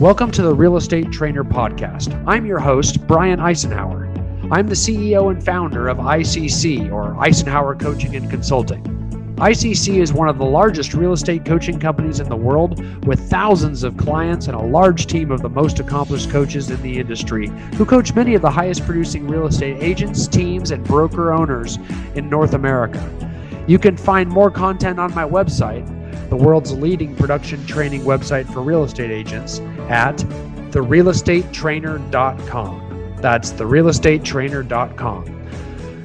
Welcome to the Real Estate Trainer Podcast. I'm your host, Brian Icenhower. I'm the CEO and founder of ICC, or Icenhower Coaching and Consulting. ICC is one of the largest real estate coaching companies in the world with thousands of clients and a large team of the most accomplished coaches in the industry who coach many of the highest producing real estate agents, teams, and broker owners in North America. You can find more content on my website, the world's leading production training website for real estate agents, at therealestatetrainer.com. That's therealestatetrainer.com.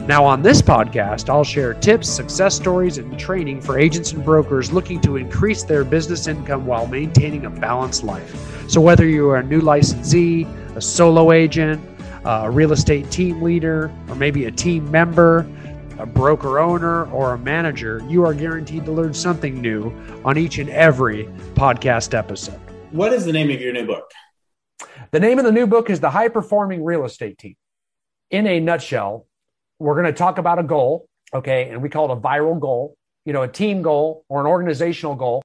Now, on this podcast, I'll share tips, success stories, and training for agents and brokers looking to increase their business income while maintaining a balanced life. So, whether you are a new licensee, a solo agent, a real estate team leader, or maybe a team member, a broker owner, or a manager, you are guaranteed to learn something new on each and every podcast episode. What is the name of your new book? The name of the new book is The High Performing Real Estate Team. In a nutshell, we're going to talk about a goal, okay, and we call it a viral goal, you know, a team goal or an organizational goal.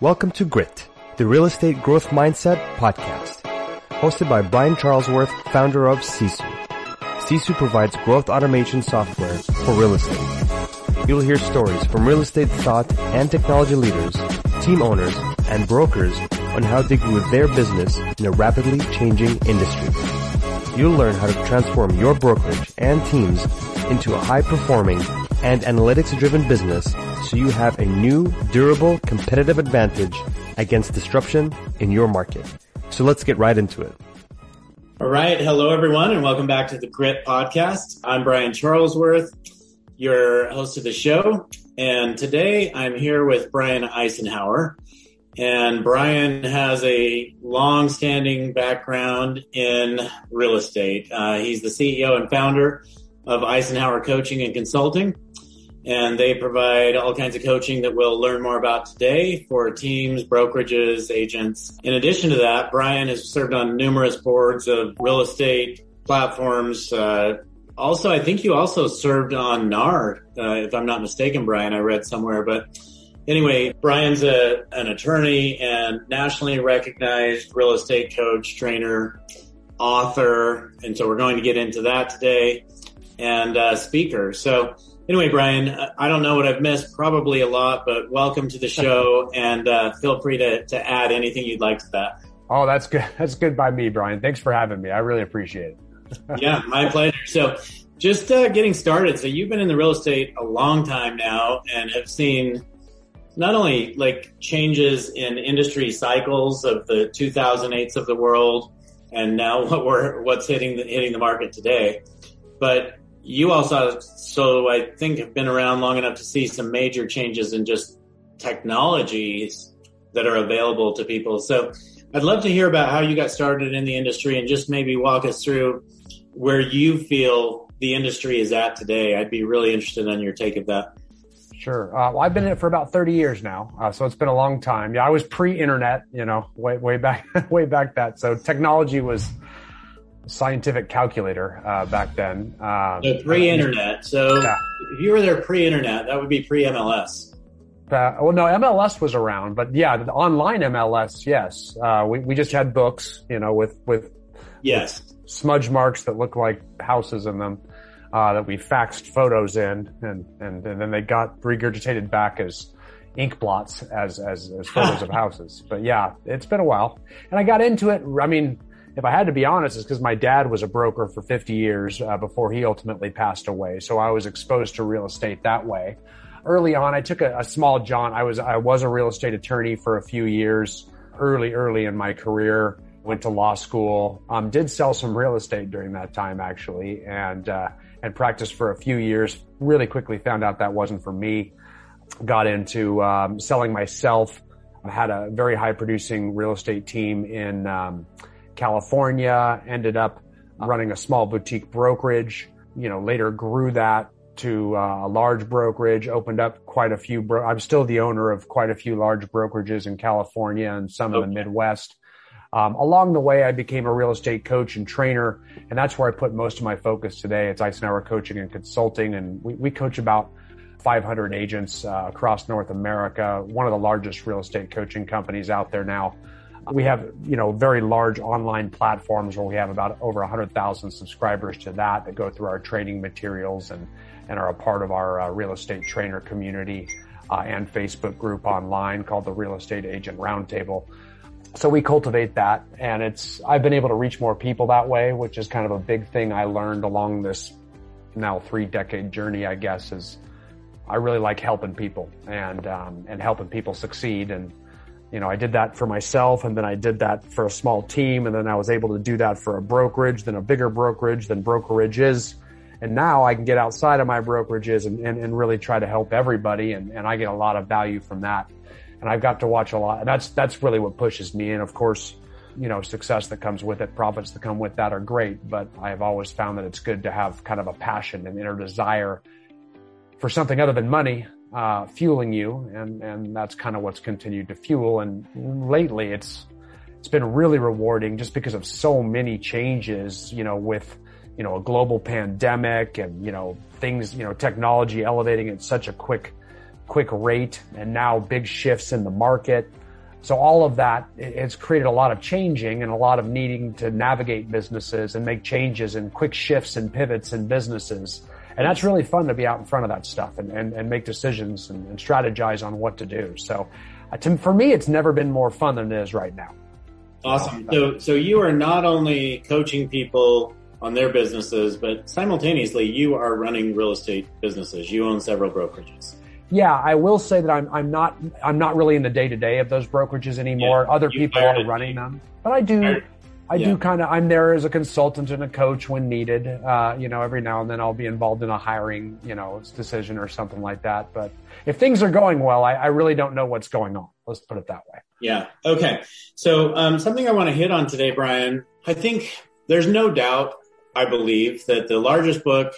Welcome to Grit, the Real Estate Growth Mindset Podcast, hosted by Brian Charlesworth, founder of Sisu. Sisu provides growth automation software for real estate. You'll hear stories from real estate thought and technology leaders, team owners, and brokers on how they grew their business in a rapidly changing industry. You'll learn how to transform your brokerage and teams into a high performing and analytics driven business so you have a new, durable, competitive advantage against disruption in your market. So let's get right into it. All right. Hello, everyone, and welcome back to the Grit Podcast. I'm Brian Charlesworth, your host of the show. And today I'm here with Brian Icenhower. And Brian has a long standing background in real estate. Uh, he's the CEO and founder of Icenhower Coaching and Consulting. And they provide all kinds of coaching that we'll learn more about today for teams, brokerages, agents. In addition to that, Brian has served on numerous boards of real estate platforms. Uh, also, I think you also served on NAR, uh, if I'm not mistaken, Brian. I read somewhere, but anyway, Brian's a, an attorney and nationally recognized real estate coach, trainer, author. And so we're going to get into that today and uh, speaker. So anyway, Brian, I don't know what I've missed, probably a lot, but welcome to the show and uh, feel free to, to add anything you'd like to that. Oh, that's good. That's good by me, Brian. Thanks for having me. I really appreciate it. Yeah, my pleasure. So just uh, getting started. So you've been in the real estate a long time now and have seen not only like changes in industry cycles of the 2008s of the world and now what we're what's hitting the, hitting the market today, but you also so I think have been around long enough to see some major changes in just technologies that are available to people. So I'd love to hear about how you got started in the industry and just maybe walk us through where you feel the industry is at today. I'd be really interested in your take of that. Sure. Uh, well, I've been in it for about 30 years now, uh, so it's been a long time. Yeah, I was pre-internet, you know, way way back way back that. So technology was scientific calculator uh, back then. Um, so pre-internet. So yeah. if you were there pre-internet, that would be pre-MLS. Uh, well, no, MLS was around, but yeah, the online MLS, yes. Uh, we we just had books, you know, with with yes smudge marks that look like houses in them uh, that we faxed photos in, and, and, and then they got regurgitated back as ink blots as as, as photos of houses. But yeah, it's been a while, and I got into it. I mean, if I had to be honest, it's because my dad was a broker for 50 years uh, before he ultimately passed away. So I was exposed to real estate that way. Early on, I took a, a small jaunt. I was I was a real estate attorney for a few years. Early early in my career, went to law school. Um, did sell some real estate during that time actually, and uh, and practiced for a few years. Really quickly found out that wasn't for me. Got into um, selling myself. Had a very high producing real estate team in um, California. Ended up running a small boutique brokerage. You know, later grew that to uh, a large brokerage. Opened up quite a few. Bro- I'm still the owner of quite a few large brokerages in California and some okay. in the Midwest. Um, along the way, I became a real estate coach and trainer, and that's where I put most of my focus today. It's Icenhower Coaching and Consulting, and we, we coach about 500 agents uh, across North America, one of the largest real estate coaching companies out there now. We have, you know, very large online platforms where we have about over 100,000 subscribers to that that go through our training materials and, and are a part of our uh, real estate trainer community uh, and Facebook group online called the Real Estate Agent Roundtable. So we cultivate that and it's, I've been able to reach more people that way, which is kind of a big thing I learned along this now three decade journey, I guess, is I really like helping people and, um, and helping people succeed. And, you know, I did that for myself and then I did that for a small team and then I was able to do that for a brokerage, then a bigger brokerage than brokerage is. And now I can get outside of my brokerages and, and, and really try to help everybody. And, and I get a lot of value from that. And I've got to watch a lot. And That's, that's really what pushes me. And of course, you know, success that comes with it, profits that come with that are great. But I have always found that it's good to have kind of a passion and inner desire for something other than money, uh, fueling you. And, and that's kind of what's continued to fuel. And lately it's, it's been really rewarding just because of so many changes, you know, with, you know, a global pandemic and, you know, things, you know, technology elevating at such a quick, quick rate and now big shifts in the market. So all of that has created a lot of changing and a lot of needing to navigate businesses and make changes and quick shifts and pivots in businesses. And that's really fun to be out in front of that stuff and, and, and make decisions and, and, strategize on what to do. So uh, to, for me, it's never been more fun than it is right now. Awesome. So, so you are not only coaching people on their businesses, but simultaneously you are running real estate businesses. You own several brokerages yeah, I will say that I'm I'm not I'm not really in the day to day of those brokerages anymore. Yeah, Other people are running them, but I do. I yeah. do kind of. I'm there as a consultant and a coach when needed. Uh, you know, every now and then I'll be involved in a hiring, you know, decision or something like that. But if things are going well, I, I really don't know what's going on. Let's put it that way. Yeah. Okay. So um, something I want to hit on today, Brian. I think there's no doubt. I believe that the largest book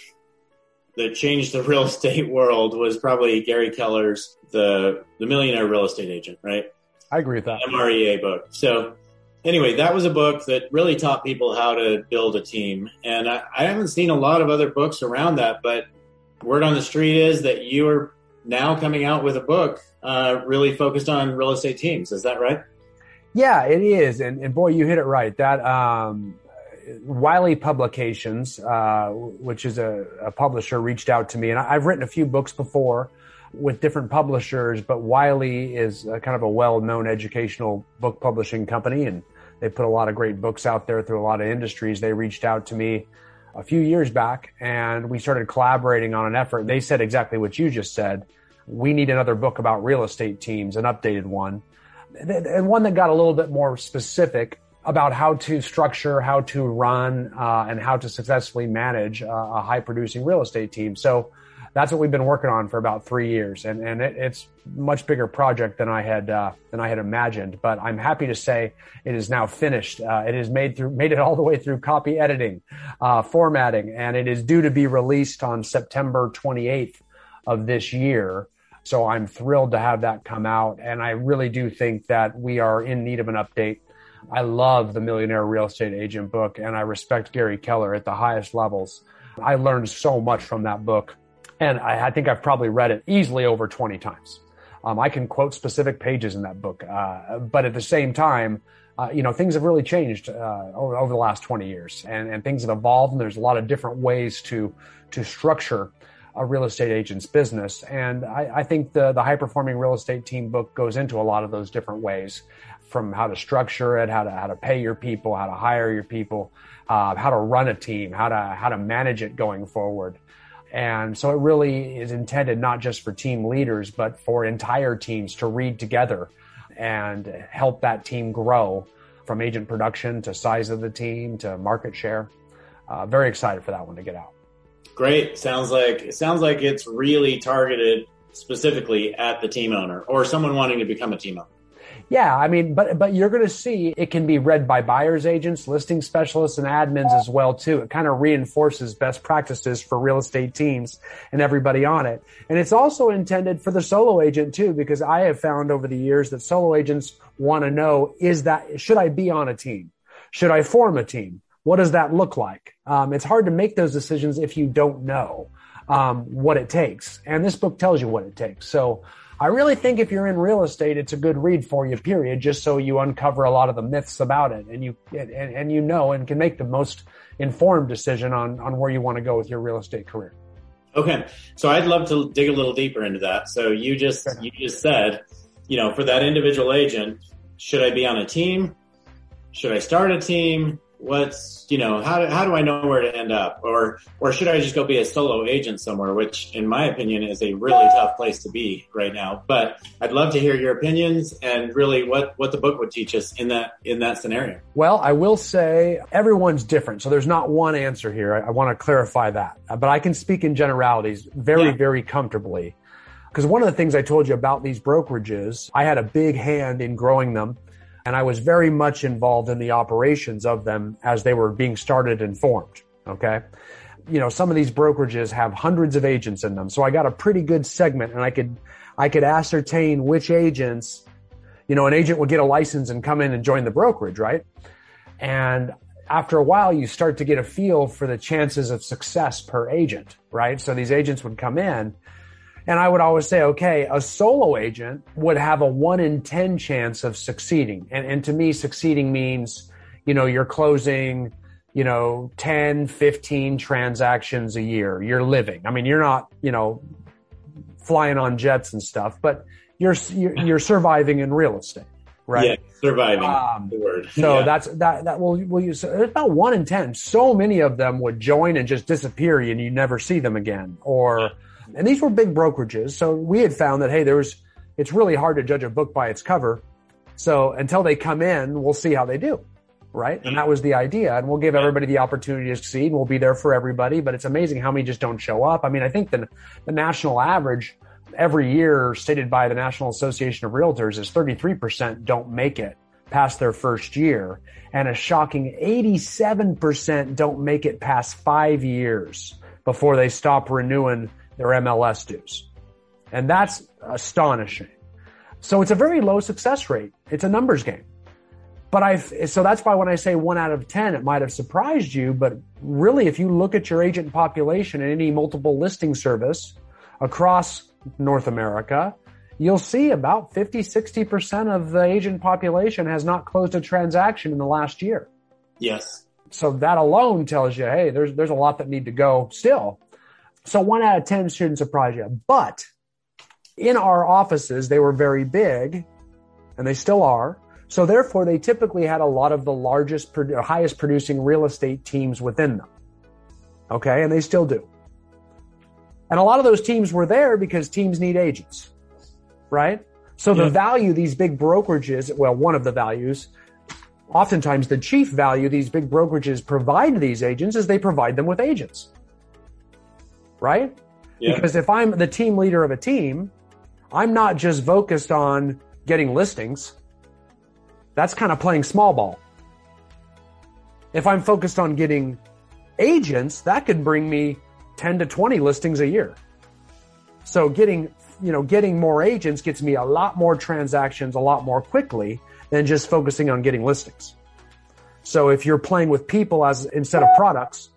that changed the real estate world was probably Gary Keller's the the Millionaire Real Estate Agent, right? I agree with that. MREA book. So anyway, that was a book that really taught people how to build a team. And I, I haven't seen a lot of other books around that, but word on the street is that you are now coming out with a book uh, really focused on real estate teams. Is that right? Yeah, it is. And, and boy, you hit it right. That um, Wiley Publications, uh, which is a, a, publisher, reached out to me, and I've written a few books before with different publishers, but Wiley is kind of a well-known educational book publishing company, and they put a lot of great books out there through a lot of industries. They reached out to me a few years back, and we started collaborating on an effort. They said exactly what you just said. We need another book about real estate teams, an updated one, and one that got a little bit more specific about how to structure, how to run, uh, and how to successfully manage uh, a high producing real estate team. So that's what we've been working on for about three years, and and it, it's much bigger project than I had uh, than I had imagined. But I'm happy to say it is now finished. Uh, it is made through made it all the way through copy editing, uh, formatting, and it is due to be released on September 28th of this year. So I'm thrilled to have that come out, and I really do think that we are in need of an update I love the Millionaire Real Estate Agent book and I respect Gary Keller at the highest levels. I learned so much from that book and I, I think I've probably read it easily over 20 times. Um, I can quote specific pages in that book, uh, but at the same time, uh, you know, things have really changed uh, over, over, the last 20 years, and, and things have evolved, and there's a lot of different ways to to structure a real estate agent's business. And I, I, think the the high performing real estate team book goes into a lot of those different ways from how to structure it, how to how to pay your people, how to hire your people, uh, how to run a team, how to how to manage it going forward. And so it really is intended not just for team leaders, but for entire teams to read together and help that team grow from agent production to size of the team to market share. Uh, very excited for that one to get out. Great. Sounds like it sounds like it's really targeted specifically at the team owner or someone wanting to become a team owner. Yeah, I mean, but but you're going to see it can be read by buyers agents, listing specialists, and admins as well too. It kind of reinforces best practices for real estate teams and everybody on it. And it's also intended for the solo agent too, because I have found over the years that solo agents want to know: is that should I be on a team? Should I form a team? What does that look like? Um, it's hard to make those decisions if you don't know. um, what it takes. And this book tells you what it takes. So I really think if you're in real estate, it's a good read for you, period, just so you uncover a lot of the myths about it and you, and, and you know, and can make the most informed decision on, on where you want to go with your real estate career. Okay. So I'd love to dig a little deeper into that. So you just, you just said, you know, for that individual agent, should I be on a team? Should I start a team? What's you know how do, how do I know where to end up? Or or should I just go be a solo agent somewhere which in my opinion is a really tough place to be right now. But I'd love to hear your opinions and really what what the book would teach us in that in that scenario. Well I will say everyone's different so there's not one answer here. I, I want to clarify that. But I can speak in generalities very yeah. very comfortably. Because one of the things I told you about these brokerages I had a big hand in growing them and I was very much involved in the operations of them as they were being started and formed. Okay. You know, some of these brokerages have hundreds of agents in them. So I got a pretty good segment and I could, I could ascertain which agents, you know, an agent would get a license and come in and join the brokerage, right? And after a while, you start to get a feel for the chances of success per agent, right? So these agents would come in and I would always say, okay, a solo agent would have a one in 10 chance of succeeding. And, and to me, succeeding means, you know, you're closing, you know, 10, 15 transactions a year. You're living. I mean, you're not, you know, flying on jets and stuff, but you're, you're, you're surviving in real estate, right? Yeah, surviving. Um, the word. So yeah. that's, that, that will, will use, it's about one in 10. So many of them would join and just disappear and you never see them again. Or, and these were big brokerages. So we had found that, hey, there was, it's really hard to judge a book by its cover. So until they come in, we'll see how they do. Right. And that was the idea. And we'll give everybody the opportunity to succeed. We'll be there for everybody. But it's amazing how many just don't show up. I mean, I think the, the national average every year stated by the National Association of Realtors is 33% don't make it past their first year. And a shocking 87% don't make it past five years before they stop renewing their MLS dues. And that's astonishing. So it's a very low success rate. It's a numbers game. But I, so that's why when I say one out of 10, it might have surprised you. But really, if you look at your agent population in any multiple listing service across North America, you'll see about 50, 60% of the agent population has not closed a transaction in the last year. Yes. So that alone tells you, hey, there's, there's a lot that need to go still. So one out of 10 shouldn't surprise you. But in our offices, they were very big and they still are. So therefore, they typically had a lot of the largest, highest producing real estate teams within them. Okay. And they still do. And a lot of those teams were there because teams need agents, right? So yeah. the value these big brokerages, well, one of the values, oftentimes the chief value these big brokerages provide these agents is they provide them with agents right? Yeah. Because if I'm the team leader of a team, I'm not just focused on getting listings. That's kind of playing small ball. If I'm focused on getting agents, that could bring me 10 to 20 listings a year. So getting, you know, getting more agents gets me a lot more transactions a lot more quickly than just focusing on getting listings. So if you're playing with people as instead of products,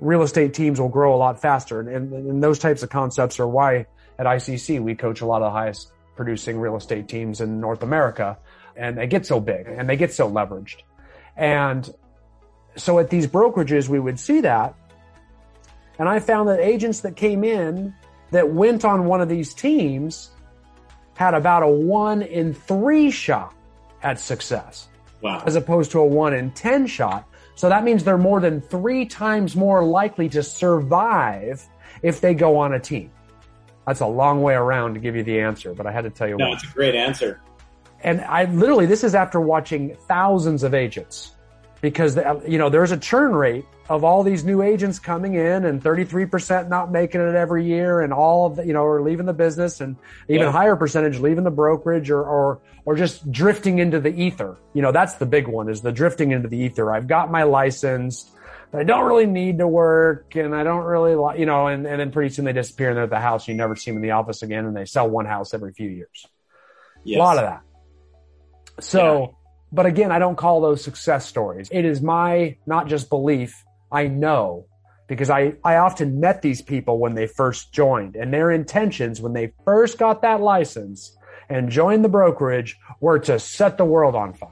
real estate teams will grow a lot faster. And, and, those types of concepts are why at ICC we coach a lot of the highest producing real estate teams in North America. And they get so big and they get so leveraged. And so at these brokerages, we would see that. And I found that agents that came in that went on one of these teams had about a one in three shot at success. Wow. As opposed to a one in 10 shot so that means they're more than three times more likely to survive if they go on a team. That's a long way around to give you the answer, but I had to tell you no, it's a great answer. And I literally, this is after watching thousands of agents because, you know, there's a churn rate of all these new agents coming in and 33% not making it every year and all of the, you know, are leaving the business and even yeah. higher percentage leaving the brokerage or, or, or just drifting into the ether. You know, that's the big one is the drifting into the ether. I've got my license. I don't really need to work and I don't really like, you know, and, and then pretty soon they disappear and they're at the house. You never see them in the office again and they sell one house every few years. Yes. A lot of that. So, yeah. But again, I don't call those success stories. It is my not just belief, I know because I, I often met these people when they first joined and their intentions when they first got that license and joined the brokerage were to set the world on fire.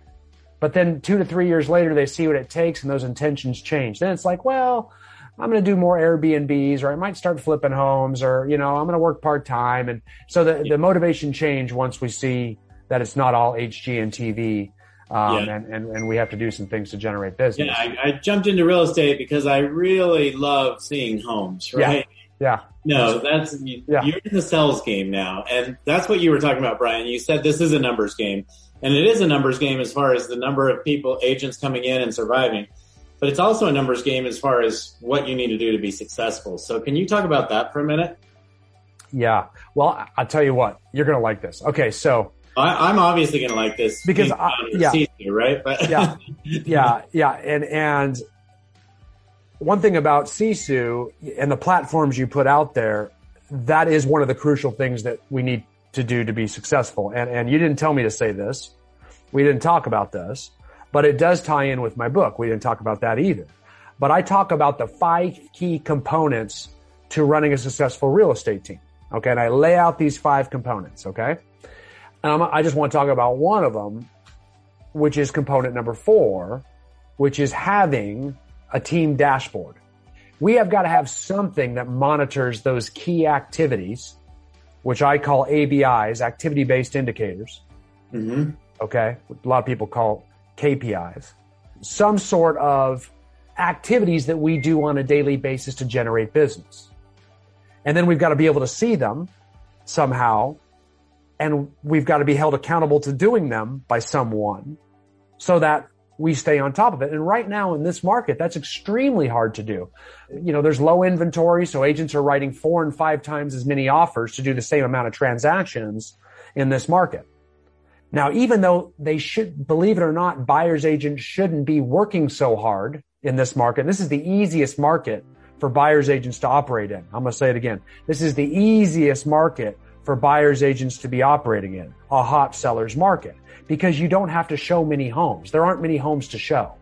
But then two to three years later, they see what it takes and those intentions change. Then it's like, well, I'm going to do more Airbnbs or I might start flipping homes or, you know, I'm going to work part time. And so the, the motivation change once we see that it's not all HG and TV. Um, yeah. and, and, and we have to do some things to generate business. Yeah, I, I, jumped into real estate because I really love seeing homes, right? Yeah. No, that's yeah. you're in the sales game now, and that's what you were talking about, Brian. You said this is a numbers game, and it is a numbers game as far as the number of people, agents coming in and surviving. But it's also a numbers game as far as what you need to do to be successful. So, can you talk about that for a minute? Yeah. Well, I'll tell you what, you're going to like this. Okay, so I, am obviously going to like this because I, yeah, season, right? But yeah, yeah, yeah, and and one thing about Sisu and the platforms you put out there, that is one of the crucial things that we need to do to be successful. And, and you didn't tell me to say this. We didn't talk about this, but it does tie in with my book. We didn't talk about that either. But I talk about the five key components to running a successful real estate team. Okay. And I lay out these five components. Okay. And i just want to talk about one of them, which is component number four, which is having a team dashboard. We have got to have something that monitors those key activities, which I call ABIs, activity based indicators. Mm-hmm. Okay. A lot of people call KPIs. Some sort of activities that we do on a daily basis to generate business. And then we've got to be able to see them somehow. And we've got to be held accountable to doing them by someone so that we stay on top of it. And right now in this market, that's extremely hard to do. You know, there's low inventory, so agents are writing four and five times as many offers to do the same amount of transactions in this market. Now, even though they should, believe it or not, buyer's agents shouldn't be working so hard in this market. This is the easiest market for buyer's agents to operate in. I'm going to say it again. This is the easiest market for buyer's agents to be operating in, a hot seller's market because you don't have to show many homes. There aren't many homes to show.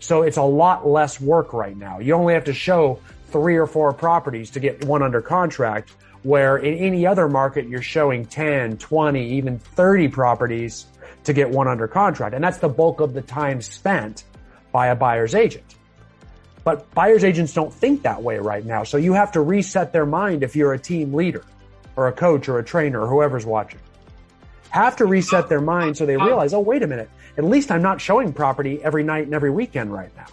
So it's a lot less work right now. You only have to show three or four properties to get one under contract, where in any other market, you're showing 10, 20, even 30 properties to get one under contract. And that's the bulk of the time spent by a buyer's agent. But buyer's agents don't think that way right now. So you have to reset their mind if you're a team leader or a coach or a trainer or whoever's watching have to reset their mind so they oh. realize, oh, wait a minute. At least I'm not showing property every night and every weekend right now.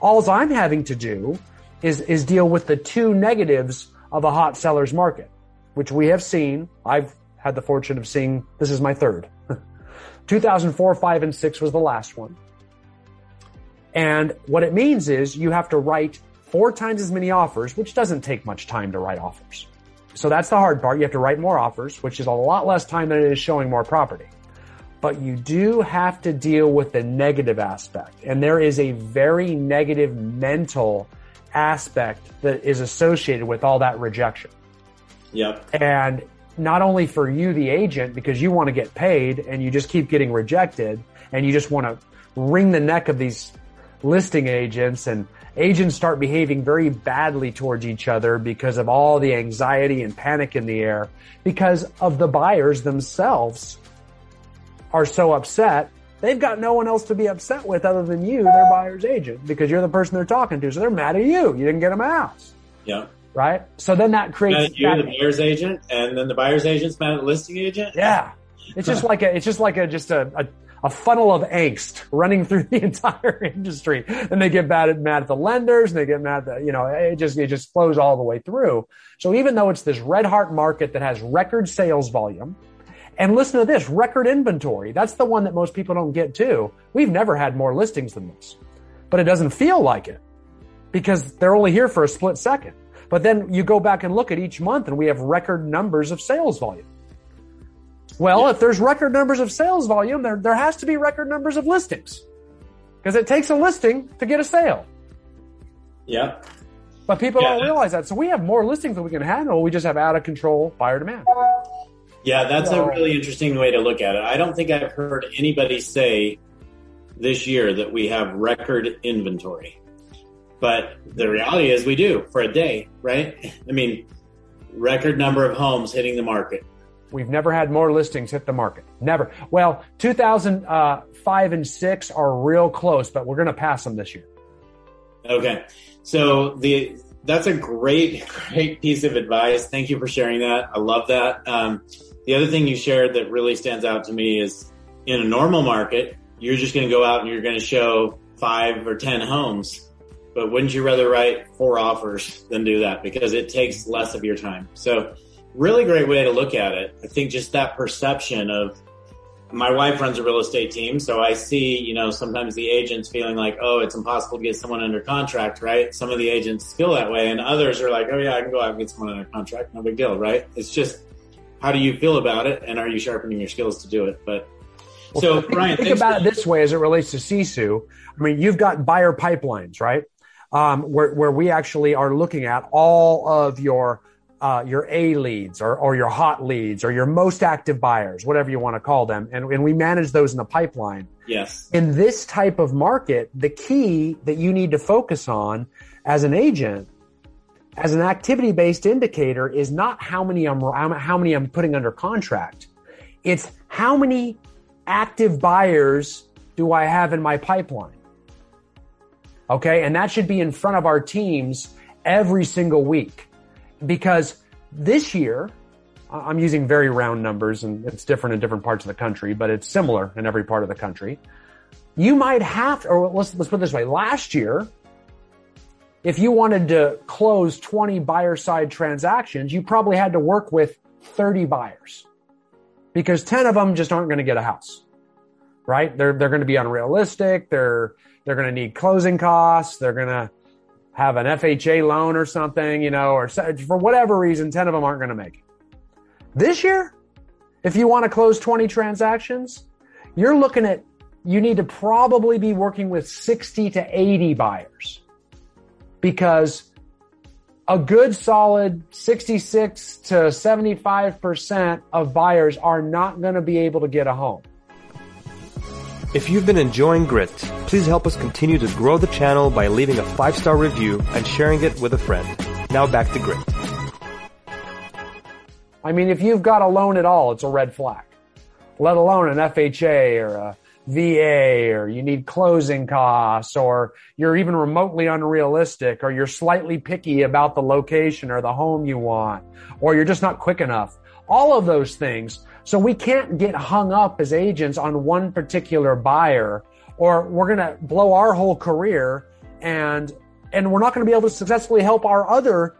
All I'm having to do is, is deal with the two negatives of a hot seller's market, which we have seen. I've had the fortune of seeing, this is my third. 2004, 5, and 6 was the last one. And what it means is you have to write four times as many offers, which doesn't take much time to write offers. So that's the hard part. You have to write more offers, which is a lot less time than it is showing more property. But you do have to deal with the negative aspect. And there is a very negative mental aspect that is associated with all that rejection. Yep. And not only for you, the agent, because you want to get paid and you just keep getting rejected and you just want to wring the neck of these listing agents and agents start behaving very badly towards each other because of all the anxiety and panic in the air because of the buyers themselves are so upset. They've got no one else to be upset with other than you, their buyer's agent, because you're the person they're talking to. So they're mad at you. You didn't get them a house. Yeah. Right. So then that creates you're the buyer's agent, and then the buyer's agent's mad at the listing agent. Yeah. It's just like a, it's just like a, just a, a a funnel of angst running through the entire industry. And they get mad at, mad at the lenders and they get mad at, you know, it just, it just flows all the way through. So even though it's this red heart market that has record sales volume, and listen to this, record inventory. That's the one that most people don't get to. We've never had more listings than this, but it doesn't feel like it because they're only here for a split second. But then you go back and look at each month and we have record numbers of sales volume. Well, if there's record numbers of sales volume, there, there has to be record numbers of listings because it takes a listing to get a sale. Yeah. But people yeah, don't realize that. So we have more listings than we can handle. We just have out of control buyer demand. Yeah, that's so, a really interesting way to look at it. I don't think I've heard anybody say this year that we have record inventory. But the reality is we do for a day, right? I mean, record number of homes hitting the market. We've never had more listings hit the market. Never. Well, 2005 and six are real close, but we're going to pass them this year. Okay. So the, that's a great, great piece of advice. Thank you for sharing that. I love that. Um, the other thing you shared that really stands out to me is in a normal market, you're just going to go out and you're going to show five or 10 homes. But wouldn't you rather write four offers than do that? Because it takes less of your time. So really great way to look at it. I think just that perception of my wife runs a real estate team. So I see, you know, sometimes the agents feeling like, oh, it's impossible to get someone under contract, right? Some of the agents feel that way and others are like, oh yeah, I can go out and get someone under contract. No big deal, right? It's just, how do you feel about it? And are you sharpening your skills to do it? But well, so think, Brian, think about for- it this way as it relates to Sisu. I mean, you've got buyer pipelines, right? Um, where, where we actually are looking at all of your uh, your A leads or, or your hot leads or your most active buyers, whatever you want to call them. And, and we manage those in the pipeline. Yes. In this type of market, the key that you need to focus on as an agent, as an activity based indicator is not how many I'm, how many I'm putting under contract. It's how many active buyers do I have in my pipeline? Okay. And that should be in front of our teams every single week because this year, I'm using very round numbers and it's different in different parts of the country, but it's similar in every part of the country. You might have, or let's, let's put it this way. Last year, if you wanted to close 20 buyer side transactions, you probably had to work with 30 buyers because 10 of them just aren't going to get a house, right? They're, they're going to be unrealistic. They're, they're going to need closing costs. They're going to, have an FHA loan or something, you know, or for whatever reason, 10 of them aren't going to make it. This year, if you want to close 20 transactions, you're looking at, you need to probably be working with 60 to 80 buyers because a good solid 66 to 75% of buyers are not going to be able to get a home. If you've been enjoying Grit, please help us continue to grow the channel by leaving a five-star review and sharing it with a friend. Now back to Grit. I mean, if you've got a loan at all, it's a red flag. Let alone an FHA or a VA or you need closing costs or you're even remotely unrealistic or you're slightly picky about the location or the home you want or you're just not quick enough. All of those things so we can't get hung up as agents on one particular buyer or we're going to blow our whole career and and we're not going to be able to successfully help our other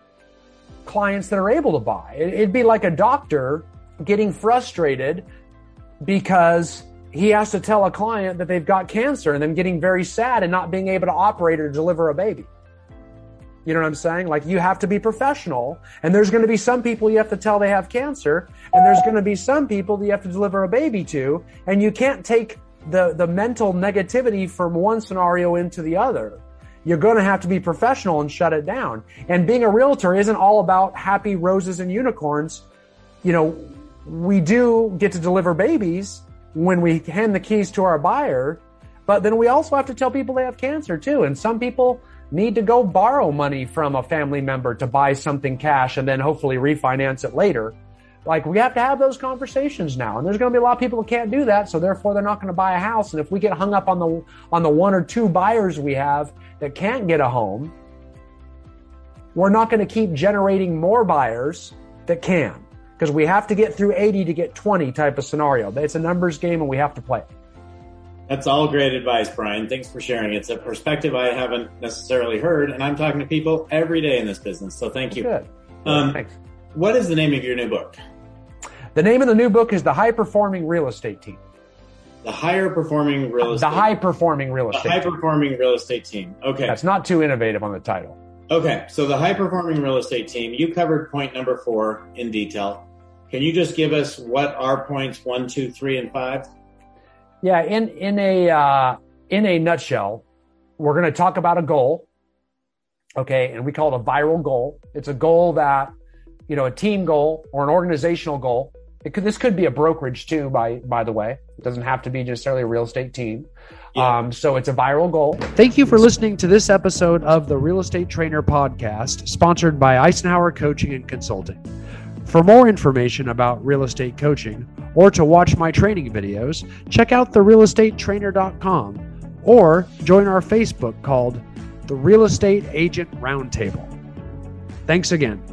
clients that are able to buy. It'd be like a doctor getting frustrated because he has to tell a client that they've got cancer and then getting very sad and not being able to operate or deliver a baby. You know what I'm saying? Like you have to be professional and there's going to be some people you have to tell they have cancer and there's going to be some people that you have to deliver a baby to and you can't take the, the mental negativity from one scenario into the other. You're going to have to be professional and shut it down. And being a realtor isn't all about happy roses and unicorns. You know, we do get to deliver babies when we hand the keys to our buyer, but then we also have to tell people they have cancer too. And some people, need to go borrow money from a family member to buy something cash and then hopefully refinance it later. Like we have to have those conversations now. And there's going to be a lot of people who can't do that. So therefore they're not going to buy a house. And if we get hung up on the, on the one or two buyers we have that can't get a home, we're not going to keep generating more buyers that can because we have to get through 80 to get 20 type of scenario. It's a numbers game and we have to play it. That's all great advice, Brian. Thanks for sharing. It's a perspective I haven't necessarily heard, and I'm talking to people every day in this business. So thank you. Good. Um, Thanks. What is the name of your new book? The name of the new book is The High Performing Real Estate Team. The higher performing real estate. The high performing real estate. The high performing real estate team. Okay. That's not too innovative on the title. Okay. So the high performing real estate team, you covered point number four in detail. Can you just give us what are points one, two, three, and five? Yeah, in in a uh, in a nutshell, we're going to talk about a goal. Okay, and we call it a viral goal. It's a goal that you know a team goal or an organizational goal it could, this could be a brokerage too, by by the way. It doesn't have to be necessarily a real estate team. Yeah. Um, so it's a viral goal. Thank you for listening to this episode of the Real Estate Trainer Podcast, sponsored by Icenhower Coaching and Consulting. For more information about real estate coaching or to watch my training videos, check out therealestatetrainer.com or join our Facebook called The Real Estate Agent Roundtable. Thanks again.